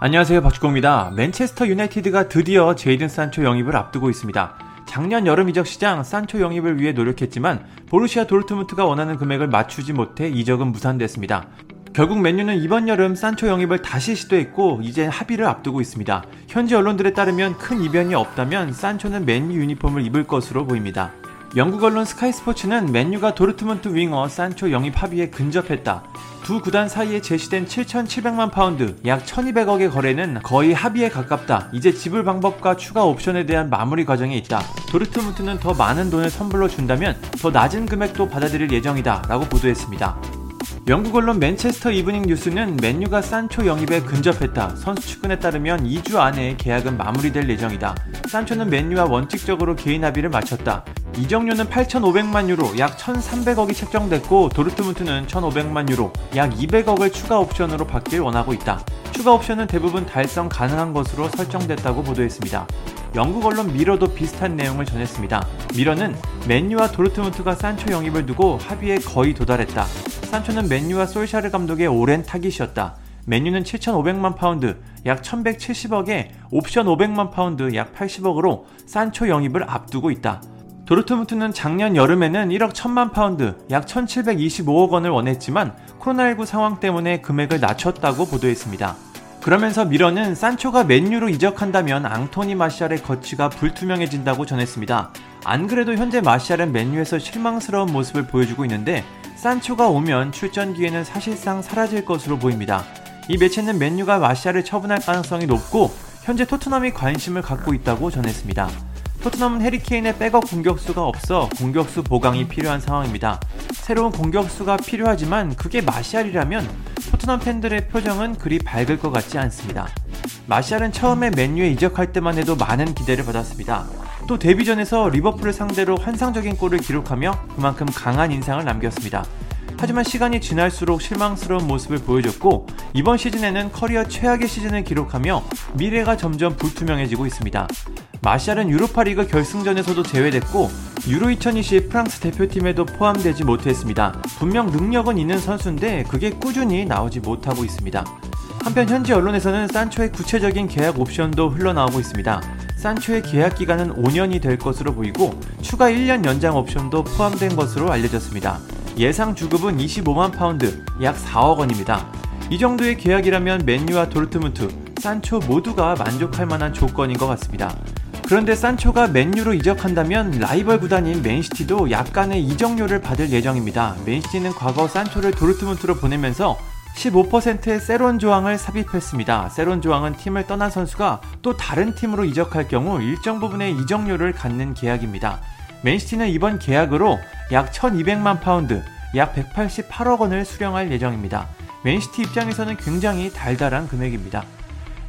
안녕하세요 박주공입니다. 맨체스터 유나이티드가 드디어 제이든 산초 영입을 앞두고 있습니다. 작년 여름 이적 시장 산초 영입을 위해 노력했지만 보르시아 도르트문트가 원하는 금액을 맞추지 못해 이적은 무산됐습니다. 결국 맨유는 이번 여름 산초 영입을 다시 시도했고 이제 합의를 앞두고 있습니다. 현지 언론들에 따르면 큰 이변이 없다면 산초는 맨유 유니폼을 입을 것으로 보입니다. 영국 언론 스카이 스포츠는 맨유가 도르트문트 윙어 산초 영입 합의에 근접했다. 두 구단 사이에 제시된 7,700만 파운드, 약 1,200억의 거래는 거의 합의에 가깝다. 이제 지불 방법과 추가 옵션에 대한 마무리 과정에 있다. 도르트문트는 더 많은 돈을 선불로 준다면 더 낮은 금액도 받아들일 예정이다. 라고 보도했습니다. 영국 언론 맨체스터 이브닝 뉴스는 맨유가 산초 영입에 근접했다. 선수 측근에 따르면 2주 안에 계약은 마무리될 예정이다. 산초는 맨유와 원칙적으로 개인 합의를 마쳤다. 이적료는 8,500만 유로, 약 1,300억이 책정됐고 도르트문트는 1,500만 유로, 약 200억을 추가 옵션으로 받길 원하고 있다. 추가 옵션은 대부분 달성 가능한 것으로 설정됐다고 보도했습니다. 영국 언론 미러도 비슷한 내용을 전했습니다. 미러는 맨유와 도르트문트가 산초 영입을 두고 합의에 거의 도달했다. 산초는 맨유와 솔샤르 감독의 오랜 타깃이었다. 맨유는 7,500만 파운드, 약 1,170억에 옵션 500만 파운드, 약 80억으로 산초 영입을 앞두고 있다. 도르트문트는 작년 여름에는 1억 1천만 파운드, 약 1,725억 원을 원했지만 코로나19 상황 때문에 금액을 낮췄다고 보도했습니다. 그러면서 미러는 산초가 맨유로 이적한다면 앙토니 마샬의 거치가 불투명해진다고 전했습니다. 안 그래도 현재 마샬은 맨유에서 실망스러운 모습을 보여주고 있는데 산초가 오면 출전 기회는 사실상 사라질 것으로 보입니다. 이 매체는 맨유가 마샬을 처분할 가능성이 높고 현재 토트넘이 관심을 갖고 있다고 전했습니다. 토트넘은 해리케인의 백업 공격수가 없어 공격수 보강이 필요한 상황입니다. 새로운 공격수가 필요하지만 그게 마샬이라면 토트넘 팬들의 표정은 그리 밝을 것 같지 않습니다. 마샬은 처음에 맨유에 이적할 때만 해도 많은 기대를 받았습니다. 또 데뷔전에서 리버풀을 상대로 환상적인 골을 기록하며 그만큼 강한 인상을 남겼습니다. 하지만 시간이 지날수록 실망스러운 모습을 보여줬고 이번 시즌에는 커리어 최악의 시즌을 기록하며 미래가 점점 불투명해지고 있습니다. 마샬은 유로파리그 결승전에서도 제외됐고 유로 2020 프랑스 대표팀에도 포함되지 못했습니다. 분명 능력은 있는 선수인데 그게 꾸준히 나오지 못하고 있습니다. 한편 현지 언론에서는 산초의 구체적인 계약 옵션도 흘러나오고 있습니다. 산초의 계약 기간은 5년이 될 것으로 보이고 추가 1년 연장 옵션도 포함된 것으로 알려졌습니다. 예상 주급은 25만 파운드, 약 4억 원입니다. 이 정도의 계약이라면 맨유와 도르트문트, 산초 모두가 만족할 만한 조건인 것 같습니다. 그런데 산초가 맨유로 이적한다면 라이벌 구단인 맨시티도 약간의 이적료를 받을 예정입니다. 맨시티는 과거 산초를 도르트문트로 보내면서 15%의 sell-on 조항을 삽입했습니다. sell-on 조항은 팀을 떠난 선수가 또 다른 팀으로 이적할 경우 일정 부분의 이적료를 갖는 계약입니다. 맨시티는 이번 계약으로 약 1200만 파운드, 약 188억 원을 수령할 예정입니다. 맨시티 입장에서는 굉장히 달달한 금액입니다.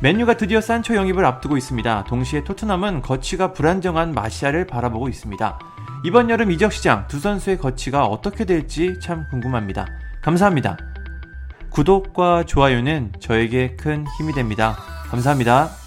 맨유가 드디어 산초 영입을 앞두고 있습니다. 동시에 토트넘은 거취가 불안정한 마샬을 바라보고 있습니다. 이번 여름 이적 시장 두 선수의 거취가 어떻게 될지 참 궁금합니다. 감사합니다. 구독과 좋아요는 저에게 큰 힘이 됩니다. 감사합니다.